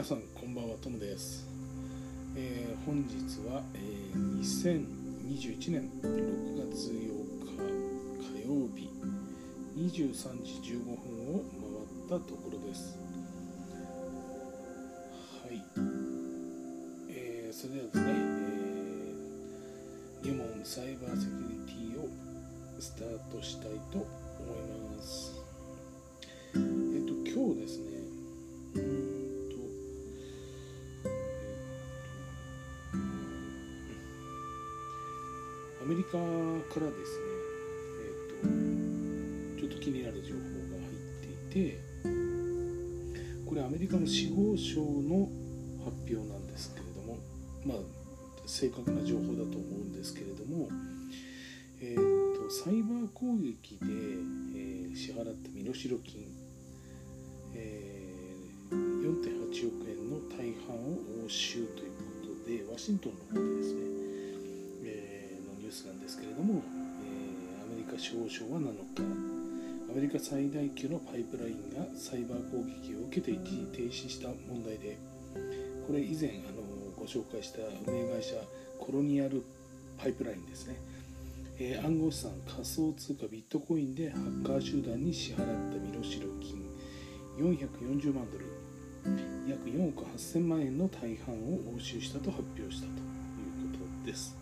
皆さんこんばんはトムです、えー本日は、えー2021年6月8日火曜日23時15分を回ったところです。メリカからですね、えっとちょっと気になる情報が入っていてこれアメリカの司法省の発表なんですけれどもまあ正確な情報だと思うんですけれども、えっとサイバー攻撃で、えー支払った身代金、えー4.8億円の大半を押収ということでワシントンの方でですね、れども、えーアメリカ司法省は7日。アメリカ最大級のパイプラインがサイバー攻撃を受けて一時停止した問題でこれ以前あのご紹介した運営会社コロニアルパイプラインですね、えー暗号資産仮想通貨ビットコインでハッカー集団に支払った身代金440万ドル。約4億8000万円の大半を押収したと発表したということです、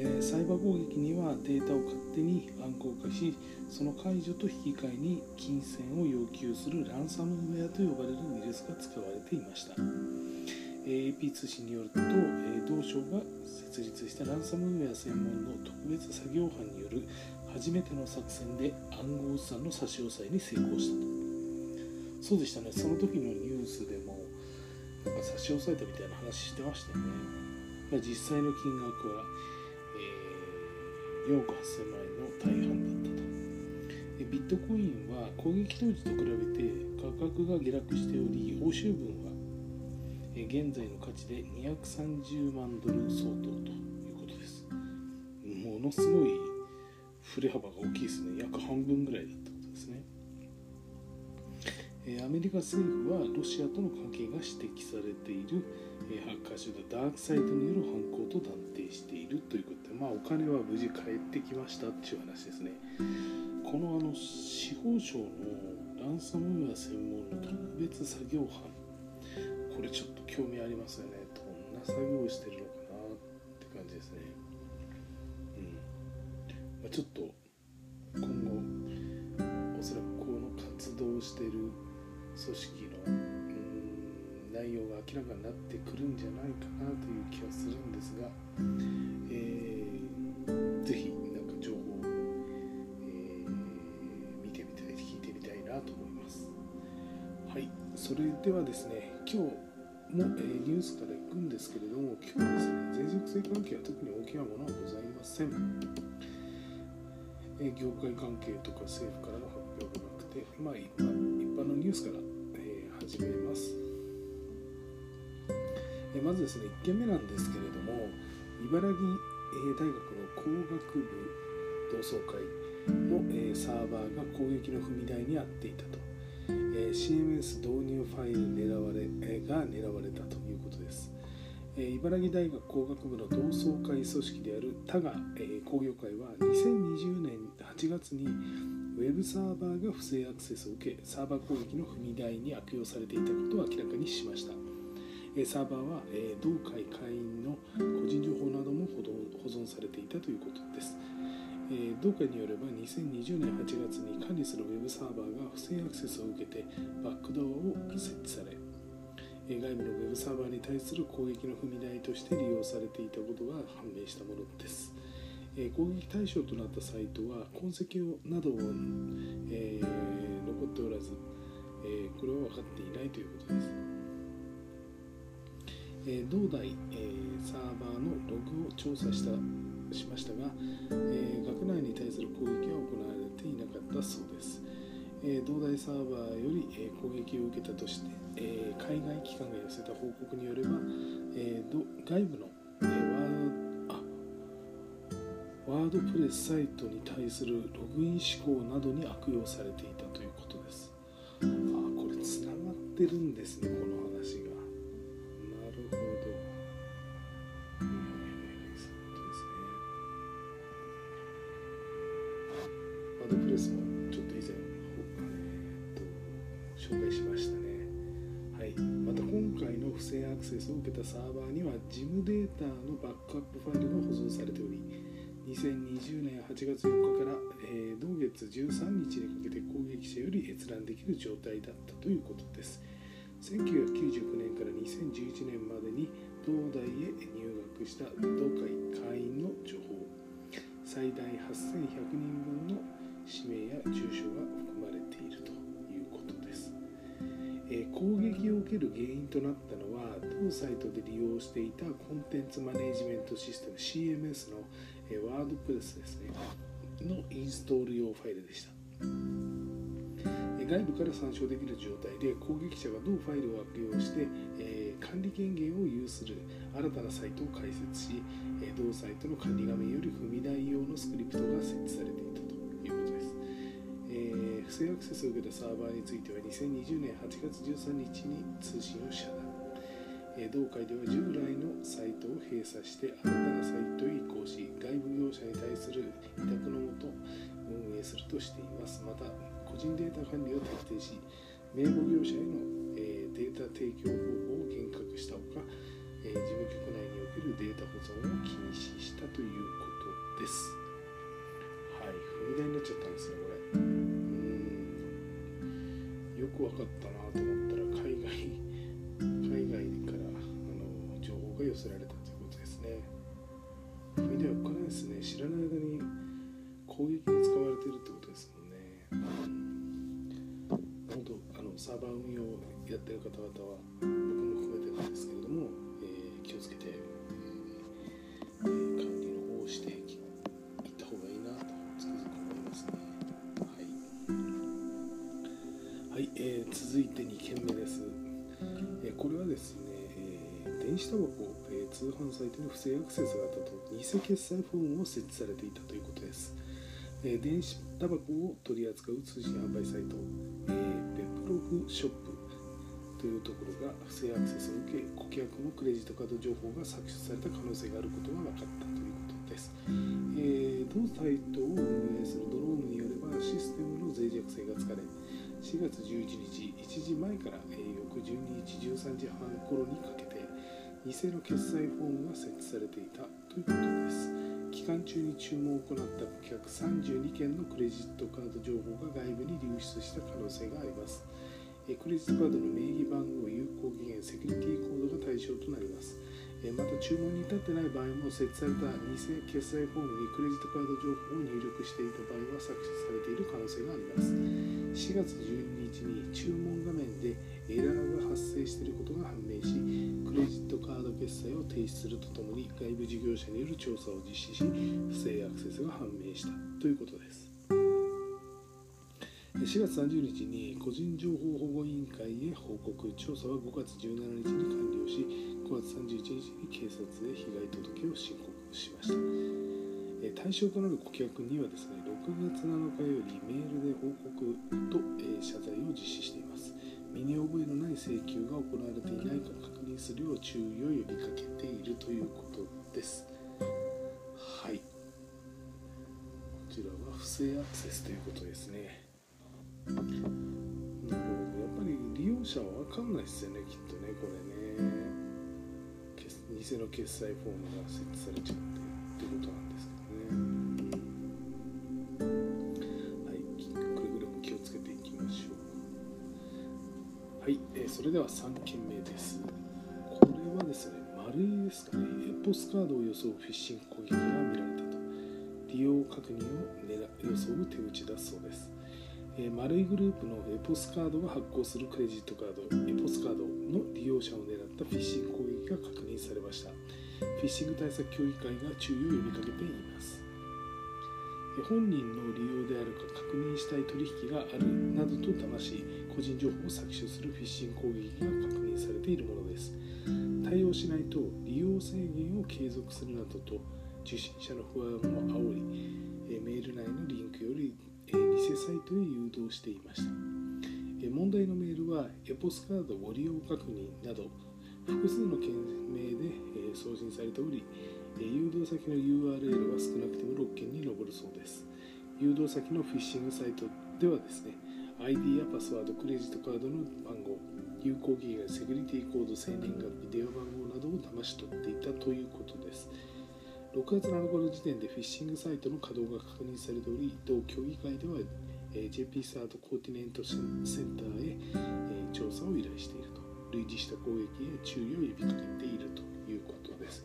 えサイバー攻撃にはデータを勝手に暗号化しその解除と引き換えに金銭を要求するランサムウェアと呼ばれるウイルスが使われていました。AP 通信によると、え同省が設立したランサムウェア専門の特別作業班による初めての作戦で暗号資産の差し押さえに成功したと。そうでしたね。その時のニュースでもなんか差し押さえたみたいな話してましたよね、まあ、実際の金額は、4億8000万円の大半だったと。でビットコインは攻撃当時と比べて価格が下落しており欧州分は現在の価値で230万ドル相当ということです。ものすごい振れ幅が大きいですね。約半分ぐらいだった。えアメリカ政府はロシアとの関係が指摘されている、えハッカー集団ダークサイトによる犯行と断定しているということで、まあ、お金は無事返ってきましたっていう話ですね。このあの司法省のランサムウェア専門の特別作業班これちょっと興味ありますよね。どんな作業をしてるのかなって感じですね。うん、まあ、ちょっと今後おそらくこの活動をしている組織の内容が明らかになってくるんじゃないかなという気はするんですが、えーぜひなんか情報を、えー見てみたい聞いてみたいなと思います。はいそれではですね今日も、えーニュースからいくんですけれども今日はですね全属性関係は特に大きなものはございません。えー業界関係とか政府からの発表がなくて、まあ、一般一般のニュースから、始めます、えまずですね1件目なんですけれども茨城、大学の工学部同窓会の、えサーバーが攻撃の踏み台にあっていたと、え CMS 導入ファイル狙われ、えが狙われたということです。え茨城大学工学部の同窓会組織である多賀、え工業会は2020年8月にウェブサーバーが不正アクセスを受けサーバー攻撃の踏み台に悪用されていたことを明らかにしました、サーバーは、同会会員の個人情報なども保存されていたということです同会によれば2020年8月に管理するウェブサーバーが不正アクセスを受けてバックドアを設置され外部のウェブサーバーに対する攻撃の踏み台として利用されていたことが判明したものです。え攻撃対象となったサイトは痕跡をなどを、え残っておらず、えこれは分かっていないということです。え同大、えサーバーのログを調査したしましたが、え学内に対する攻撃は行われていなかったそうです。えー同大サーバーより、え攻撃を受けたとして、え海外機関が寄せた報告によれば、えー外部の、えワードプレスサイトに対するログイン思考などに悪用されていたということです。ああこれつながってるんですねこの話がなるほどはいはいはいはいそういうことですねワードプレスもちょっと以前、えー、と紹介しましたねはいまた今回の不正アクセスを受けたサーバーには事務データのバックアップファイ2020年8月4日から、えー、同月13日にかけて攻撃者より閲覧できる状態だったということです。1999年から2011年までに同大へ入学した同会会員の情報最大8100人分の氏名や住所が含まれているということです、えー、攻撃を受ける原因となったのは同サイトで利用していたコンテンツマネジメントシステム CMS のえワードプレスですね。のインストール用ファイルでした。外部から参照できる状態で攻撃者が同ファイルを悪用して、え、管理権限を有する。新たなサイトを開設し、え、同サイトの管理画面より踏み台用のスクリプトが設置されていたということです、え、不正アクセスを受けたサーバーについては2020年8月13日に通信を遮断。同会では従来のサイトを閉鎖して新たなサイトへ移行し外部業者に対する委託のもと運営するとしています。また個人データ管理を徹底し名簿業者への、えデータ提供方法を厳格したほか、え事務局内におけるデータ保存を禁止したということです。はい踏み台になっちゃったんですねこれ。うん。よく分かったなと思ったら海外が寄せられたということですね。踏み台お金ですね。知らない間に攻撃に使われているってことですもんね。本当あのサーバー運用をやってる方々は僕も含めてなんですけれども、えー、気をつけて、通販サイトに不正アクセスがあったと偽決済フォームを設置されていたということです、えー、電子タバコを取り扱う通信販売サイト、えー、ペプロフショップというところが不正アクセスを受け顧客のクレジットカード情報が搾取された可能性があることが分かったということです、えー、同サイトを運営するドロームによればシステムの脆弱性が疲れ4月11日1時前から、えー、翌12日13時半頃にかけて偽の決済フォームが設置されていたということです。期間中に注文を行った顧客32件のクレジットカード情報が外部に流出した可能性があります。クレジットカードの名義番号有効期限セキュリティコードが対象となります。また注文に至ってない場合も設置された偽決済フォームにクレジットカード情報を入力していた場合は削除されている可能性があります。4月12日に注文画面でエラーが発生していることが判明しクレジットカード決済を停止するとともに外部事業者による調査を実施し不正アクセスが判明した。ということです。4月30日に個人情報保護委員会へ報告。調査は5月17日に完了し5月31日に警察へ被害届を申告しました。対象となる顧客にはですね6月7日よりメールで報告と謝罪を実施しています。身に覚えのない請求が行われていないか確認するよう注意を呼びかけているということです。はい。こちらは不正アクセスということですね。やっぱり利用者は分かん。ないですよねきっとねこれね偽の決済フォームが設置されちゃってってことなん。ですけどねはいくれぐれも気をつけていきましょうはい、えー、それでは3件目ですこれはですね丸いですかねエポスカードを装うフィッシング攻撃が見られたと利用確認を狙装う手口だそうですえー、丸いグループのエポスカードが発行するクレジットカードエポスカードの利用者を狙ったフィッシング攻撃が確認されました。フィッシング対策協議会が注意を呼びかけています。本人の利用であるか確認したい取引があるなどと騙し個人情報を搾取するフィッシング攻撃が確認されているものです。対応しないと利用制限を継続するなどと受信者の不安を煽りメール内のリンクより偽サイトへ誘導していました。問題のメールはエポスカードご利用確認など複数の件名で送信されており誘導先の URL は少なくても6件に上るそうです。誘導先のフィッシングサイトではですね ID やパスワードクレジットカードの番号有効期限セキュリティコード生年月日電話番号などを騙し取っていたということです。6月7日の時点でフィッシングサイトの稼働が確認されており同協議会では JP サートコーティネントセンターへ調査を依頼していると。類似した攻撃へ注意を呼びかけているということです。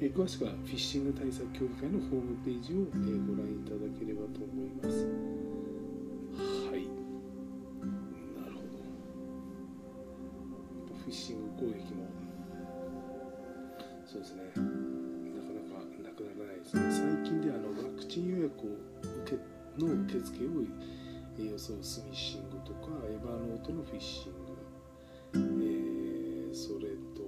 詳しくはフィッシング対策協議会のホームページをご覧いただければと思います。はい。なるほど。フィッシング攻撃もそうですね。ですね。最近であのワクチン予約を受けの受付を予想スミッシングとかエヴァノートのフィッシング、えー、それと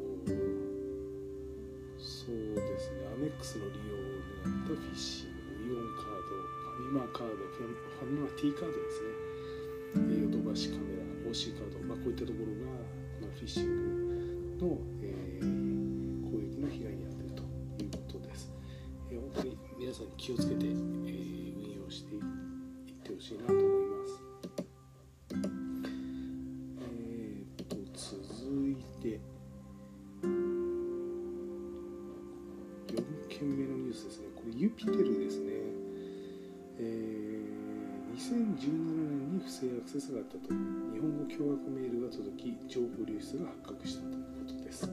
そうですね。アメックスの利用になったフィッシング。イオンカードファミマカードファミマ T カードですねヨドバシカメラ OC カード、まあ、こういったところがまあフィッシングの、えー、攻撃の被害に遭って皆さん気をつけて、えー、運用していってほしいなと思います。えー、と続いて4件目のニュースですね。これユピテルですね。えー、2017年に不正アクセスがあったと日本語凶悪メールが届き情報流出が発覚したということです、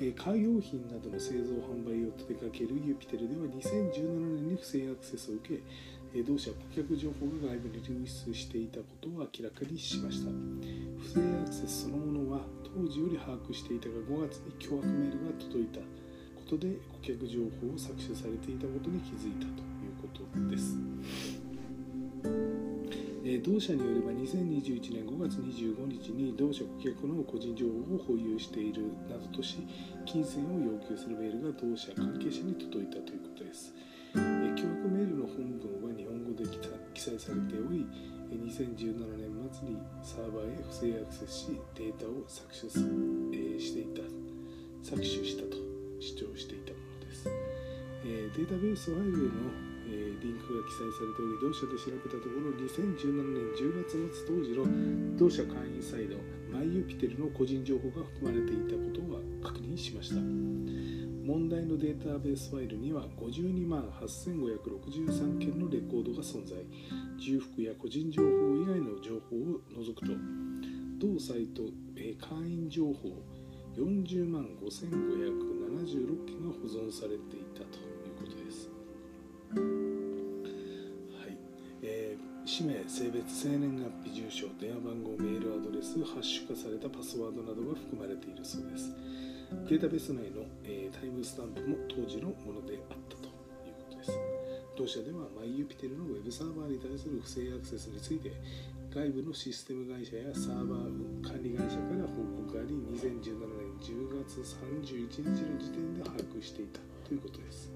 え、カー用品などの製造販売を手掛けるユピテルでは2017年に不正アクセスを受けえ同社顧客情報が外部に流出していたことを明らかにしました。不正アクセスそのものは当時より把握していたが5月に凶悪メールが届いたことで顧客情報を搾取されていたことに気づいたということです。え同社によれば2021年5月25日に同社顧客の個人情報を保有しているなどとし金銭を要求するメールが同社関係者に届いたということです、え脅迫メールの本文は日本語で記載されており2017年末にサーバーへ不正アクセスしデータを搾取す、えしていた搾取したと主張していたものです、えデータベースファイルへのえー、リンクが記載されており同社で調べたところ2017年10月末当時の同社会員サイドマイユピテルの個人情報が含まれていたことが確認しました。問題のデータベースファイルには52万8563件のレコードが存在。重複や個人情報以外の情報を除くと。同サイト、えー、会員情報40万5576件が保存されていたと。氏名、性別、生年月日、住所、電話番号、メールアドレス、ハッシュ化されたパスワードなどが含まれているそうです。データベース内の、えー、タイムスタンプも当時のものであったということです。同社ではマイユピテルのウェブサーバーに対する不正アクセスについて外部のシステム会社やサーバー管理会社から報告があり2017年10月31日の時点で把握していたということです。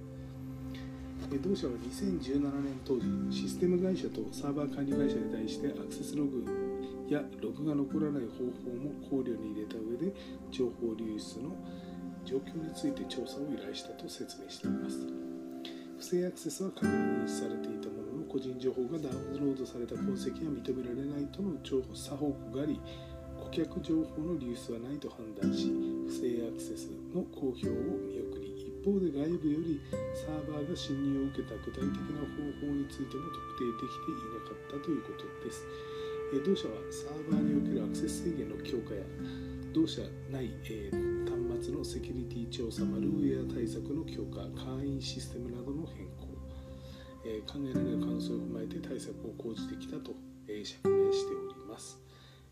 同社は2017年当時システム会社とサーバー管理会社に対してアクセスログやログが残らない方法も考慮に入れた上で情報流出の状況について調査を依頼したと説明しています。不正アクセスは確認されていたものの個人情報がダウンロードされた痕跡が認められないとの調査報告があり顧客情報の流出はないと判断し不正アクセスの公表を見方で外部よりサーバーが侵入を受けた具体的な方法についても特定できていなかったということです。同社はサーバーにおけるアクセス制限の強化や同社内、え端末のセキュリティ調査、マルウェア対策の強化、会員システムなどの変更、え考えられる可能性を踏まえて対策を講じてきたと、え釈明しております。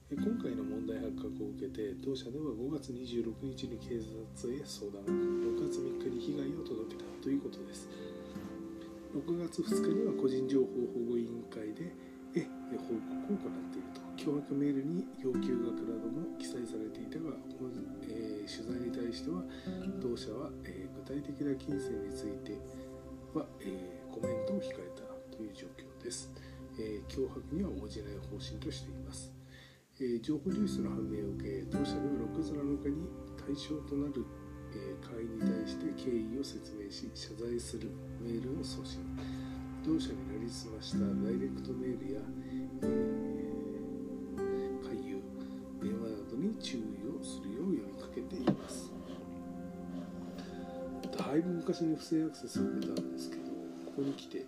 今回の問題発覚を受けて同社では5月26日に警察へ相談。6月3日に被害を届けたということです。6月2日には個人情報保護委員会でえ報告を行っていると。脅迫メールに要求額なども記載されていたが、えー、取材に対しては同社は、えー、具体的な金銭については、えー、コメントを控えたという状況です、え脅迫には応じない方針としています。えー、情報流出の判明を受け同社では6月7日に対象となる、えー、会員に対して経緯を説明し謝罪するメールを送信。同社になりすましたダイレクトメールや、えー、勧誘電話などに注意をするよう呼びかけています。だいぶ昔に不正アクセスを受けたんですけどここに来て、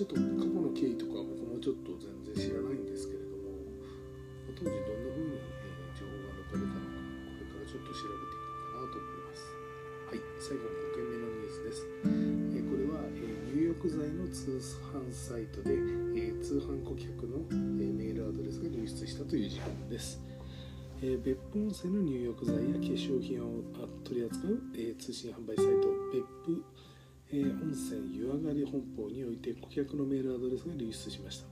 ちょっと過去の経緯とか僕もちょっと全然知らないんですけれども当時どんな風に、え情報が抜かれたのかこれからちょっと調べていこうかなと思います。はい。最後5件目のニュースです、えこれは、え入浴剤の通販サイトで、え通販顧客の、えメールアドレスが流出したという事案です。え別府温泉の入浴剤や化粧品を取り扱う、え通信販売サイト別府えー、温泉湯上がり本舗において顧客のメールアドレスが流出しました、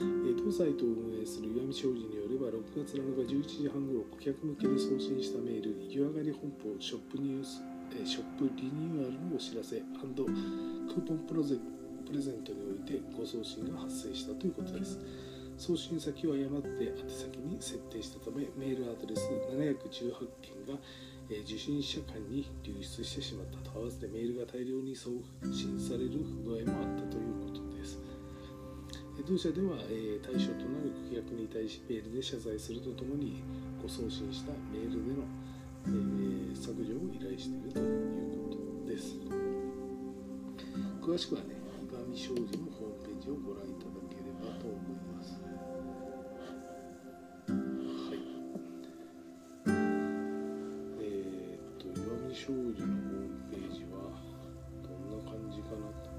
えー、当サイトを運営する岩見商事によれば6月7日11時半ごろ顧客向けに送信したメール湯上がり本舗ショップニュース、え、ショップリニューアルのお知らせクーポンプロゼプレゼントにおいてご送信が発生したということです。送信先を誤って宛先に設定したためメールアドレス718件がえ受信者間に流出してしまったと合わせてメールが大量に送信される不具合もあったということです。同社では、え対象となる顧客に対しメールで謝罪するとともにご送信したメールでの、え削除を依頼しているということです。詳しくはね、伊上商事のホームページをご覧いただけ少女のホームページはどんな感じかなと。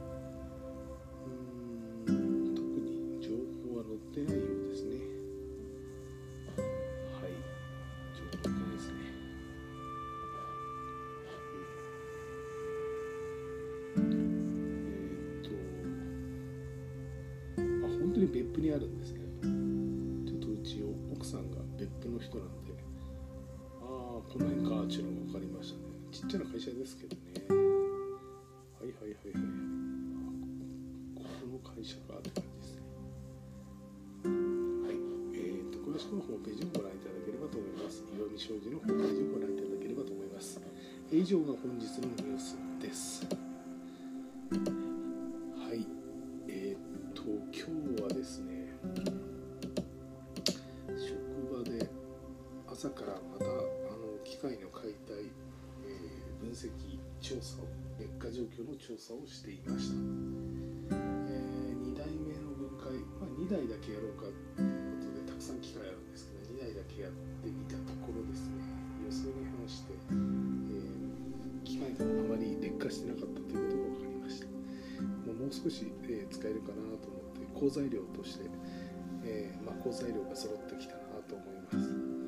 うん特に情報は載ってないようですね。はい。情報ですね。えー、っとあ本当に別府にあるんですねちょっとうち奥さんが別府の人なんでああこの辺かっていうのが分かりましたね。ちっちゃな会社ですけどね。はいはいはいはい。この会社かって感じですね。はい。えーと、詳しくはホームページをご覧いただければと思います。岩見商事のホームページをご覧いただければと思います。以上が本日のニュースです。少し、えー、使えるかなと思って好材料として、えまあ、好材料が揃ってきたなと思います。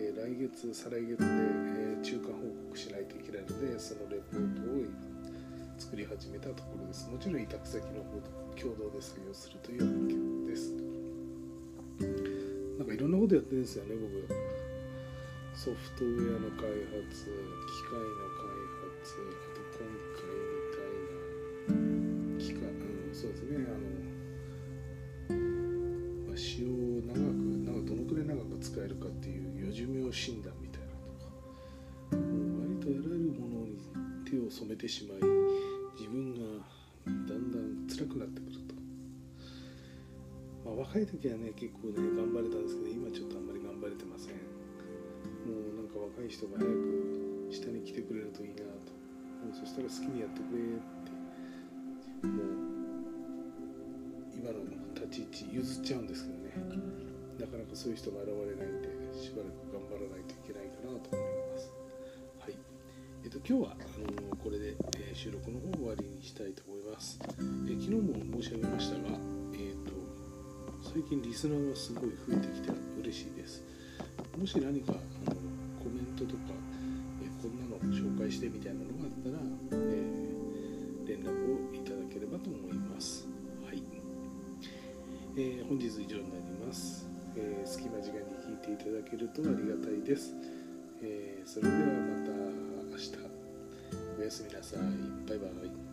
え来月再来月で、え中間報告しないといけないのでそのレポートを今作り始めたところです。もちろん委託先の方と共同で作業するという案件です。なんかいろんなことやってるんですよね僕。ソフトウェアの開発機械のねあの、まあ、使用長くなんかどのくらい長く使えるかっていう余寿命診断みたいなとかもう割とあらゆるものに手を染めてしまい自分がだんだん辛くなってくると、まあ、若い時はね結構ね頑張れたんですけど今ちょっとあんまり頑張れてませんもうなんか若い人が早く下に来てくれるといいなと。もうそしたら好きにやってくれって。もうの立ち譲っちゃうんですけどねなかなかそういう人が現れないんでしばらく頑張らないといけないかなと思います。はい。えっ、と今日はあのこれで、えー、収録の方を終わりにしたいと思います。え、昨日も申し上げましたが、えっ、と最近リスナーがすごい増えてきて嬉しいです。もし何かあのコメントとか、えこんなの紹介してみたいなのがあったら、え連絡をいただければと思います。えー。本日以上になります。えー、隙間時間に聞いていただけるとありがたいです。えー、それではまた明日。おやすみなさいバイバイ